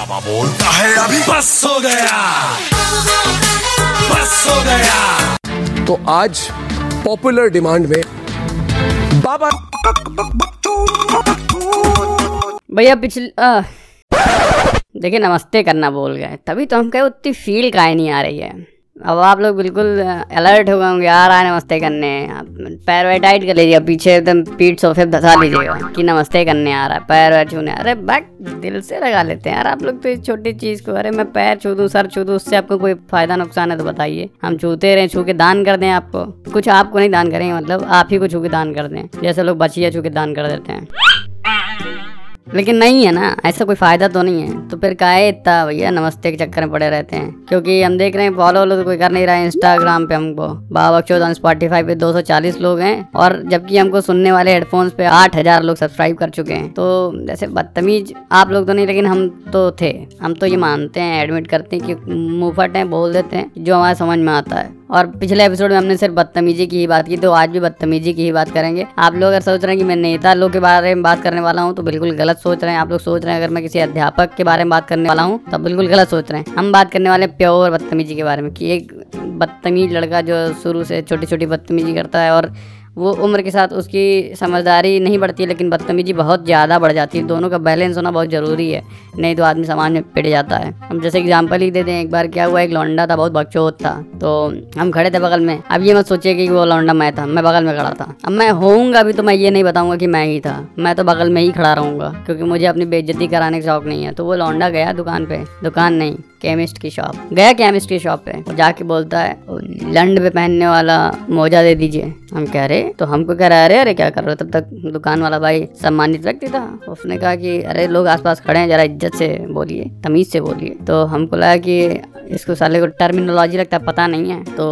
बाबा बोलता है अभी बस हो गया। बस हो गया। तो आज पॉपुलर डिमांड में बाबा भैया पिछले देखिए नमस्ते करना बोल गए। तभी तो हम कहे उतनी फील का नहीं आ रही है। अब आप लोग बिल्कुल अलर्ट हो गए होंगे, आ रहा है, नमस्ते करने। पैर वैर टाइट कर लीजिए पीछे एकदम पीठ सोफे धसा लीजिएगा कि नमस्ते करने आ रहा है, पैर वैर छूने। अरे बैक दिल से लगा लेते हैं यार आप लोग तो इस छोटी चीज़ को। अरे मैं पैर छू दूँ, सर छू दूँ, उससे आपको कोई फ़ायदा नुकसान है तो बताइए। हम छूते रहे, छू के दान कर दें आपको। कुछ आपको नहीं दान करेंगे मतलब आप ही को छू के दान कर दें, जैसे लोग बचिया छू के दान कर देते हैं। लेकिन नहीं है ना, ऐसा कोई फ़ायदा तो नहीं है। तो फिर काहे इतना भैया, नमस्ते के चक्कर में पड़े रहते हैं। क्योंकि हम देख रहे हैं फॉलो वॉलो तो कोई कर नहीं रहा है इंस्टाग्राम पे हमको। बाबा चौदह स्पॉटीफाई पे 240 लोग हैं, और जबकि हमको सुनने वाले हेडफोन्स पे 8000 लोग सब्सक्राइब कर चुके हैं। तो जैसे बदतमीज आप लोग तो नहीं, लेकिन हम तो थे। हम तो ये मानते हैं एडमिट करते हैं कि मुफट हैं, बोल देते हैं, जो हमारे समझ में आता है। और पिछले एपिसोड में हमने सिर्फ़ बदतमीजी की ही बात की तो आज भी बदतमीजी की ही बात करेंगे। आप लोग अगर सोच रहे हैं कि मैं नेता लोग के बारे में बात करने वाला हूँ तो बिल्कुल गलत सोच रहे हैं। आप लोग सोच रहे हैं अगर मैं किसी अध्यापक के बारे में बात करने वाला हूँ तो बिल्कुल गलत सोच रहे हैं। हम बात करने वाले प्योर बदतमीजी के बारे में, कि एक बदतमीज लड़का जो शुरू से छोटी छोटी बदतमीजी करता है और वो उम्र के साथ उसकी समझदारी नहीं बढ़ती, लेकिन बदतमीजी बहुत ज़्यादा बढ़ जाती है। दोनों का बैलेंस होना बहुत ज़रूरी है, नहीं तो आदमी समाज में पिट जाता है। हम जैसे एग्ज़ाम्पल ही दे दें, एक बार क्या हुआ, एक लौंडा था, बहुत बकचोत था तो हम खड़े थे बगल में। अब ये मत सोचिए कि वो लौंडा मैं था, मैं बगल में खड़ा था। अब मैं होऊँगा भी तो मैं ये नहीं बताऊँगा कि मैं ही था, मैं तो बगल में ही खड़ा रहूँगा, क्योंकि मुझे अपनी बेइज्जती कराने का शौक नहीं है। तो वो लौंडा गया दुकान पे, दुकान नहीं। केमिस्ट की शॉप गया केमिस्ट की शॉप पे। और जाके बोलता है लंड पे पहनने वाला मोजा दे दीजिए। हम कह रहे तो हमको कह रहे अरे अरे, क्या कर रहे हो? तब तक दुकान वाला भाई सम्मानित व्यक्ति था। उसने कहा कि, अरे, लोग आसपास खड़े हैं, जरा इज़्ज़त से बोलिए, तमीज से बोलिए। तो हमको लगा कि इसको साले को टर्मिनोलॉजी लगता पता नहीं है। तो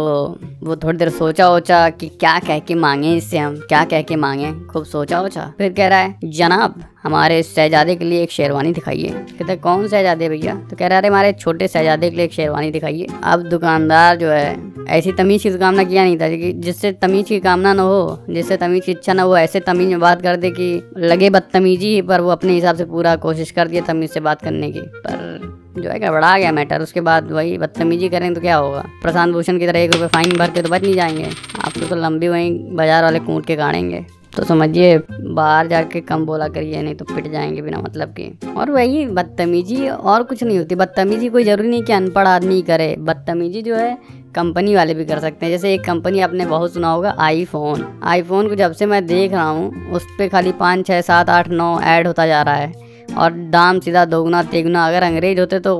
वो थोड़ी देर सोचा ओचा कि क्या कह के मांगे इससे हम, क्या कह के मांगे। खूब सोचा ओचा फिर कह रहा है, जनाब, हमारे शहजादे के लिए एक शेरवानी दिखाइए। कहते कौन शहजादे भैया? तो कह रहा है हमारे छोटे शहजादे के लिए एक शेरवानी दिखाइए। अब दुकानदार जो है, ऐसी तमीज की कामना किया नहीं था जिससे तमीज की कामना ना हो, जिससे तमीज की इच्छा ना हो, ऐसे तमीज में बात कर दे कि लगे बदतमीजी, पर वो अपने हिसाब से पूरा कोशिश कर दिया तमीज से बात करने की। पर जो है गड़बड़ा गया मैटर उसके बाद वही बदतमीजी करें तो क्या होगा? प्रशांत भूषण की तरह एक रुपये फाइन भर के तो बच नहीं जाएँगे। आप तो लंबी वहीं बाज़ार वाले कूट के गाड़ेंगे तो समझिए बाहर जाके कम बोला करिए नहीं तो पिट जाएँगे बिना मतलब के। और वही बदतमीजी और कुछ नहीं होती। बदतमीजी कोई ज़रूरी नहीं कि अनपढ़ आदमी करे। बदतमीजी जो है कंपनी वाले भी कर सकते हैं। जैसे एक कंपनी आपने बहुत सुना होगा आईफोन आईफोन को जब से मैं देख रहा हूँ उस पर खाली पाँच छः सात आठ नौ ऐड होता जा रहा है। और दाम सीधा दोगुना, तेगुना, अगर अंग्रेज़ होते तो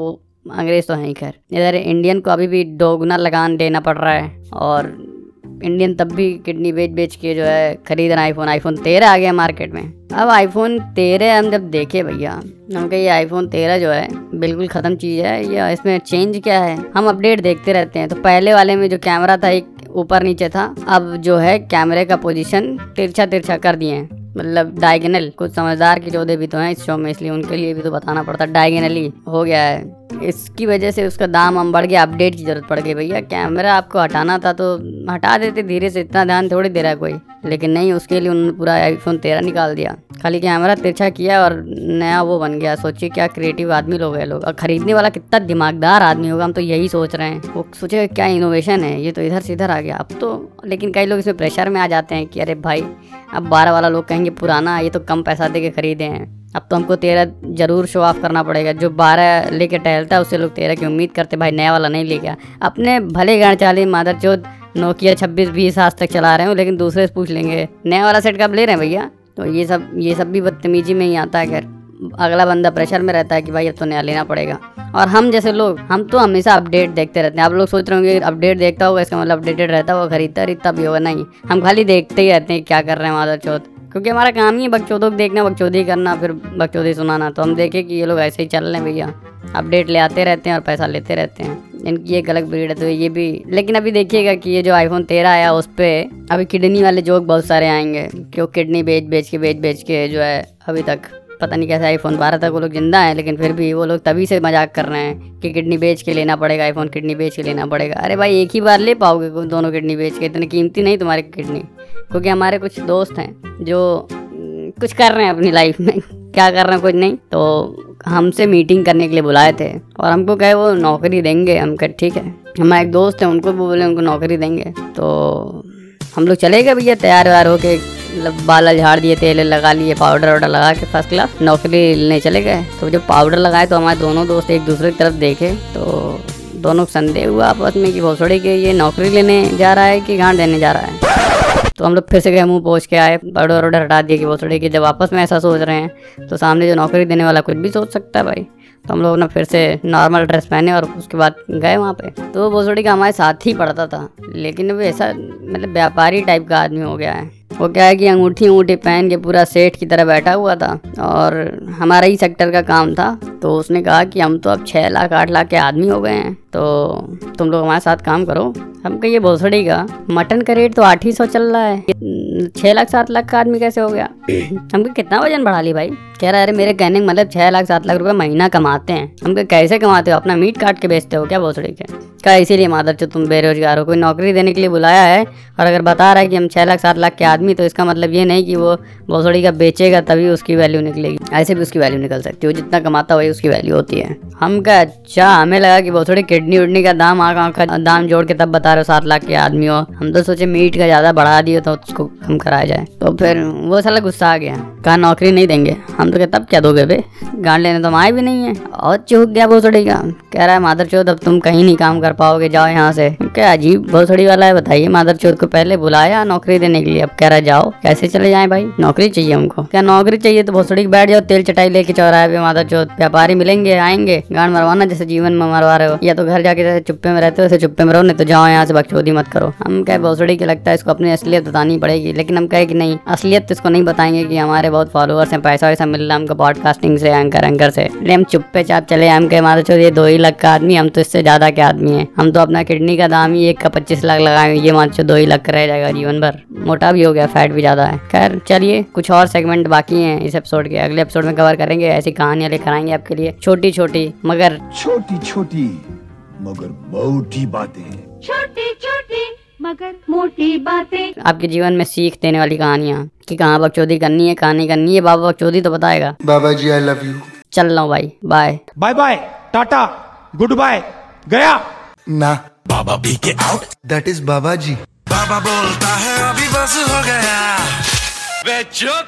अंग्रेज़ तो हैं खैर। इधर इंडियन को अभी भी दोगुना लगान देना पड़ रहा है और इंडियन तब भी किडनी बेच बेच के जो है खरीद रहे आईफोन आईफोन तेरह आ गया मार्केट में। अब आईफोन तेरह हम जब देखे भैया, हम कहे ये आईफोन तेरह जो है बिल्कुल ख़त्म चीज़ है, या इसमें चेंज क्या है? हम अपडेट देखते रहते हैं। तो पहले वाले में जो कैमरा था एक ऊपर नीचे था, अब जो है कैमरे का पोजीशन तिरछा तिरछा कर दिए हैं। मतलब डायगेनल कुछ समझदार के चौधे भी तो हैं इस शो में, इसलिए उनके लिए भी तो बताना पड़ता। है डायगेनली हो गया है। इसकी वजह से उसका दाम हम बढ़ गया अपडेट की ज़रूरत पड़ गई भैया। कैमरा आपको हटाना था तो हटा देते, धीरे से इतना ध्यान थोड़ी दे रहा है कोई। लेकिन नहीं, उसके लिए उन्होंने पूरा आईफोन तेरह निकाल दिया। खाली कैमरा तिरछा किया और नया वो बन गया। सोचिए क्या क्रिएटिव आदमी लोग हैं लोग। और खरीदने वाला कितना दिमागदार आदमी होगा, हम तो यही सोच रहे हैं। वो सोचे क्या इनोवेशन है, ये तो इधर से इधर आ गया। अब तो लेकिन कई लोग इसमें प्रेशर में आ जाते हैं कि अरे भाई, अब बारह वाला लोग कहेंगे पुराना, ये तो कम पैसा दे के खरीदे हैं। अब तो हमको तेरह ज़रूर शो ऑफ़ करना पड़ेगा। जो बारह लेके टहलता है उससे लोग तेरह की उम्मीद करते भाई, नया वाला नहीं ले गया अपने भले गाड़ चाली मादर चौथ, नोकिया छब्बीस, बीस आज तक चला रहे हो, लेकिन दूसरे से पूछ लेंगे, नया वाला सेट कब ले रहे हैं भैया? तो ये सब ये सब भी बदतमीजी में ही आता है, खैर। अगला बंदा प्रेशर में रहता है कि भाई, अब तो नया लेना पड़ेगा। और हम जैसे लोग, हम तो हमेशा अपडेट देखते रहते हैं। आप लोग सोच रहे होंगे अपडेट देखता होगा, इसका मतलब अपडेटेड रहता होगा खरीदता खरीदता भी होगा। नहीं, हम खाली देखते ही रहते हैं क्या कर रहे हैं मादर चौथ। क्योंकि हमारा काम ही है बकचोदों को देखना बकचोदी करना, फिर बकचोदी सुनाना। तो हम देखें कि ये लोग ऐसे ही चल रहे हैं भैया। अपडेट ले आते रहते हैं और पैसा लेते रहते हैं। इनकी एक अलग ब्रीड है तो ये भी लेकिन अभी देखिएगा कि ये जो आईफोन तेरह आया, उस पर अभी किडनी वाले जोक बहुत सारे आएँगे। क्यों किडनी बेच बेच के बेच बेच के जो है अभी तक पता नहीं कैसे आईफोन बारह तक वो लोग ज़िंदा हैं, लेकिन फिर भी वो लोग तभी से मज़ाक कर रहे हैं कि किडनी बेच के लेना पड़ेगा आईफोन किडनी बेच के लेना पड़ेगा। अरे भाई एक ही बार ले पाओगे, दोनों किडनी बेच के, इतनी कीमती नहीं तुम्हारी किडनी क्योंकि हमारे कुछ दोस्त हैं जो कुछ कर रहे हैं अपनी लाइफ में। क्या कर रहे हैं, कुछ नहीं। तो हमसे मीटिंग करने के लिए बुलाए थे और हमको कहे, वो नौकरी देंगे। हम कहे, ठीक है। हमारे एक दोस्त हैं, उनको भी बोले, उनको नौकरी देंगे। तो हम लोग चले गए भैया, तैयार व्यार होके मतलब बाल झाड़ दिए, तेल लगा लिए पाउडर वाउडर लगा के फ़र्स्ट क्लास नौकरी लेने चले गए। तो जब पाउडर लगाए तो हमारे दोनों दोस्त एक दूसरे की तरफ़ देखे। तो दोनों संदेह हुआ आपस में कि भोसड़ी के ये नौकरी लेने जा रहा है कि गांड देने जा रहा है। तो हम लोग फिर से गए, मुँह पहुँच के आए ऑर्डर ऑर्डर हटा दिए कि वो थोड़े कि जब आपस में ऐसा सोच रहे हैं तो सामने जो नौकरी देने वाला कुछ भी सोच सकता है भाई। तो हम लोग ना फिर से नॉर्मल ड्रेस पहने और उसके बाद गए वहाँ पे। तो वो भोसड़ी का हमारे साथ ही पड़ता था, लेकिन वो ऐसा मतलब व्यापारी टाइप का आदमी हो गया है। वो क्या है कि अंगूठी अंगूठी पहन के पूरा सेठ की तरह बैठा हुआ था और हमारा ही सेक्टर का काम था। तो उसने कहा कि हम तो अब छः लाख, आठ लाख के आदमी हो गए हैं। तो तुम लोग हमारे साथ काम करो। हम कहिए भोसड़ी का मटन का रेट तो आठ ही सौ चल रहा है। छः लाख, सात लाख का आदमी कैसे हो गया? हमको कितना वज़न बढ़ा ली भाई? कह रहा है अरे, मेरे कहने का मतलब छः लाख, सात लाख रुपए महीना कमाते हैं। हमको कैसे कमाते हो? अपना मीट काट के बेचते हो क्या? भोसड़ी के क्या इसीलिए मादर जो तुम बेरोजगार हो, कोई नौकरी देने के लिए बुलाया है और अगर बता रहा है कि हम छः लाख, सात लाख के आदमी तो इसका मतलब ये नहीं कि वो भोसड़ी का बेचेगा, तभी उसकी वैल्यू निकलेगी। ऐसे भी उसकी वैल्यू निकल सकती है। जितना कमाता वही उसकी वैल्यू होती है। हम क्या अच्छा। हमें लगा कि भोसड़ी किडनी उडनी का दाम आँख आँख का दाम जोड़ के तब बता रहे हो, सात लाख के आदमी हो। हम तो सोचे मीट का ज़्यादा बढ़ा दिए तो उसको कम कराया जाए। तो फिर वो साला गुस्सा आ गया। कहा नौकरी नहीं देंगे। हम तो क्या तब क्या दोगे बे? गांड लेने तो हम आए भी नहीं है। और चूक गया भोसड़ी का कह रहा है मादर चौथ अब तुम कहीं नहीं काम कर पाओगे जाओ यहाँ से। क्या अजीब भोसड़ी वाला है बताइए। मादर चौथ को पहले बुलाया नौकरी देने के लिए। अब कह रहा है जाओ कैसे चले जाए भाई? नौकरी चाहिए हमको। क्या नौकरी चाहिए तो भोसड़ी के बैठ जाओ तेल चटाई लेके चौराहे पे मादर चौथ व्यापारी मिलेंगे आएँगे। गांड मरवाना जैसे जीवन में मरवा रहे हो। या तो घर जाके जैसे चुप्पे में रहते हो वैसे चुप्पे में रहो नहीं तो जाओ यहाँ से बकचोदी मत करो। हम क्या भोसड़ी के लगता है इसको अपनी असलियत बतानी पड़ेगी। लेकिन हम कहे कि नहीं असलियत तो इसको नहीं बताएँगे कि हमारे बहुत फॉलोअर्स हैं पैसा वैसा मिल रहा है हमको पॉडकास्टिंग से एंकर एंकर से। इसलिए हम चुप्पे चाप चले हम कहे मादर चौथ ये दो ही लाख का आदमी हम तो इससे ज़्यादा के आदमी है। हम तो अपना किडनी का दाम ही एक का पच्चीस लाख लगाए ये मान चो दो ही लाख का रह जाएगा जीवन भर। मोटा भी हो गया फैट भी ज़्यादा है। खैर चलिए कुछ और सेगमेंट बाकी हैं इस एपिसोड के। अगले एपिसोड में कवर करेंगे ऐसी कहानियाँ लेकर आएँगे आपके लिए। छोटी छोटी मगर छोटी छोटी मगर बहुत ही बातें। छोटी छोटी मगर मोटी बातें। आपके जीवन में सीख देने वाली कहानियाँ कि कहाँ बकचोदी करनी है कहानी नहीं करनी है बाबा बकचोदी तो बताएगा। बाबा जी आई लव यू चल रहा हूँ भाई bye bye bye tata goodbye गया। ना। बाबा पी के आउट दैट इज़ बाबा जी। बाबा बोलता है अभी बस हो गया। वे चुप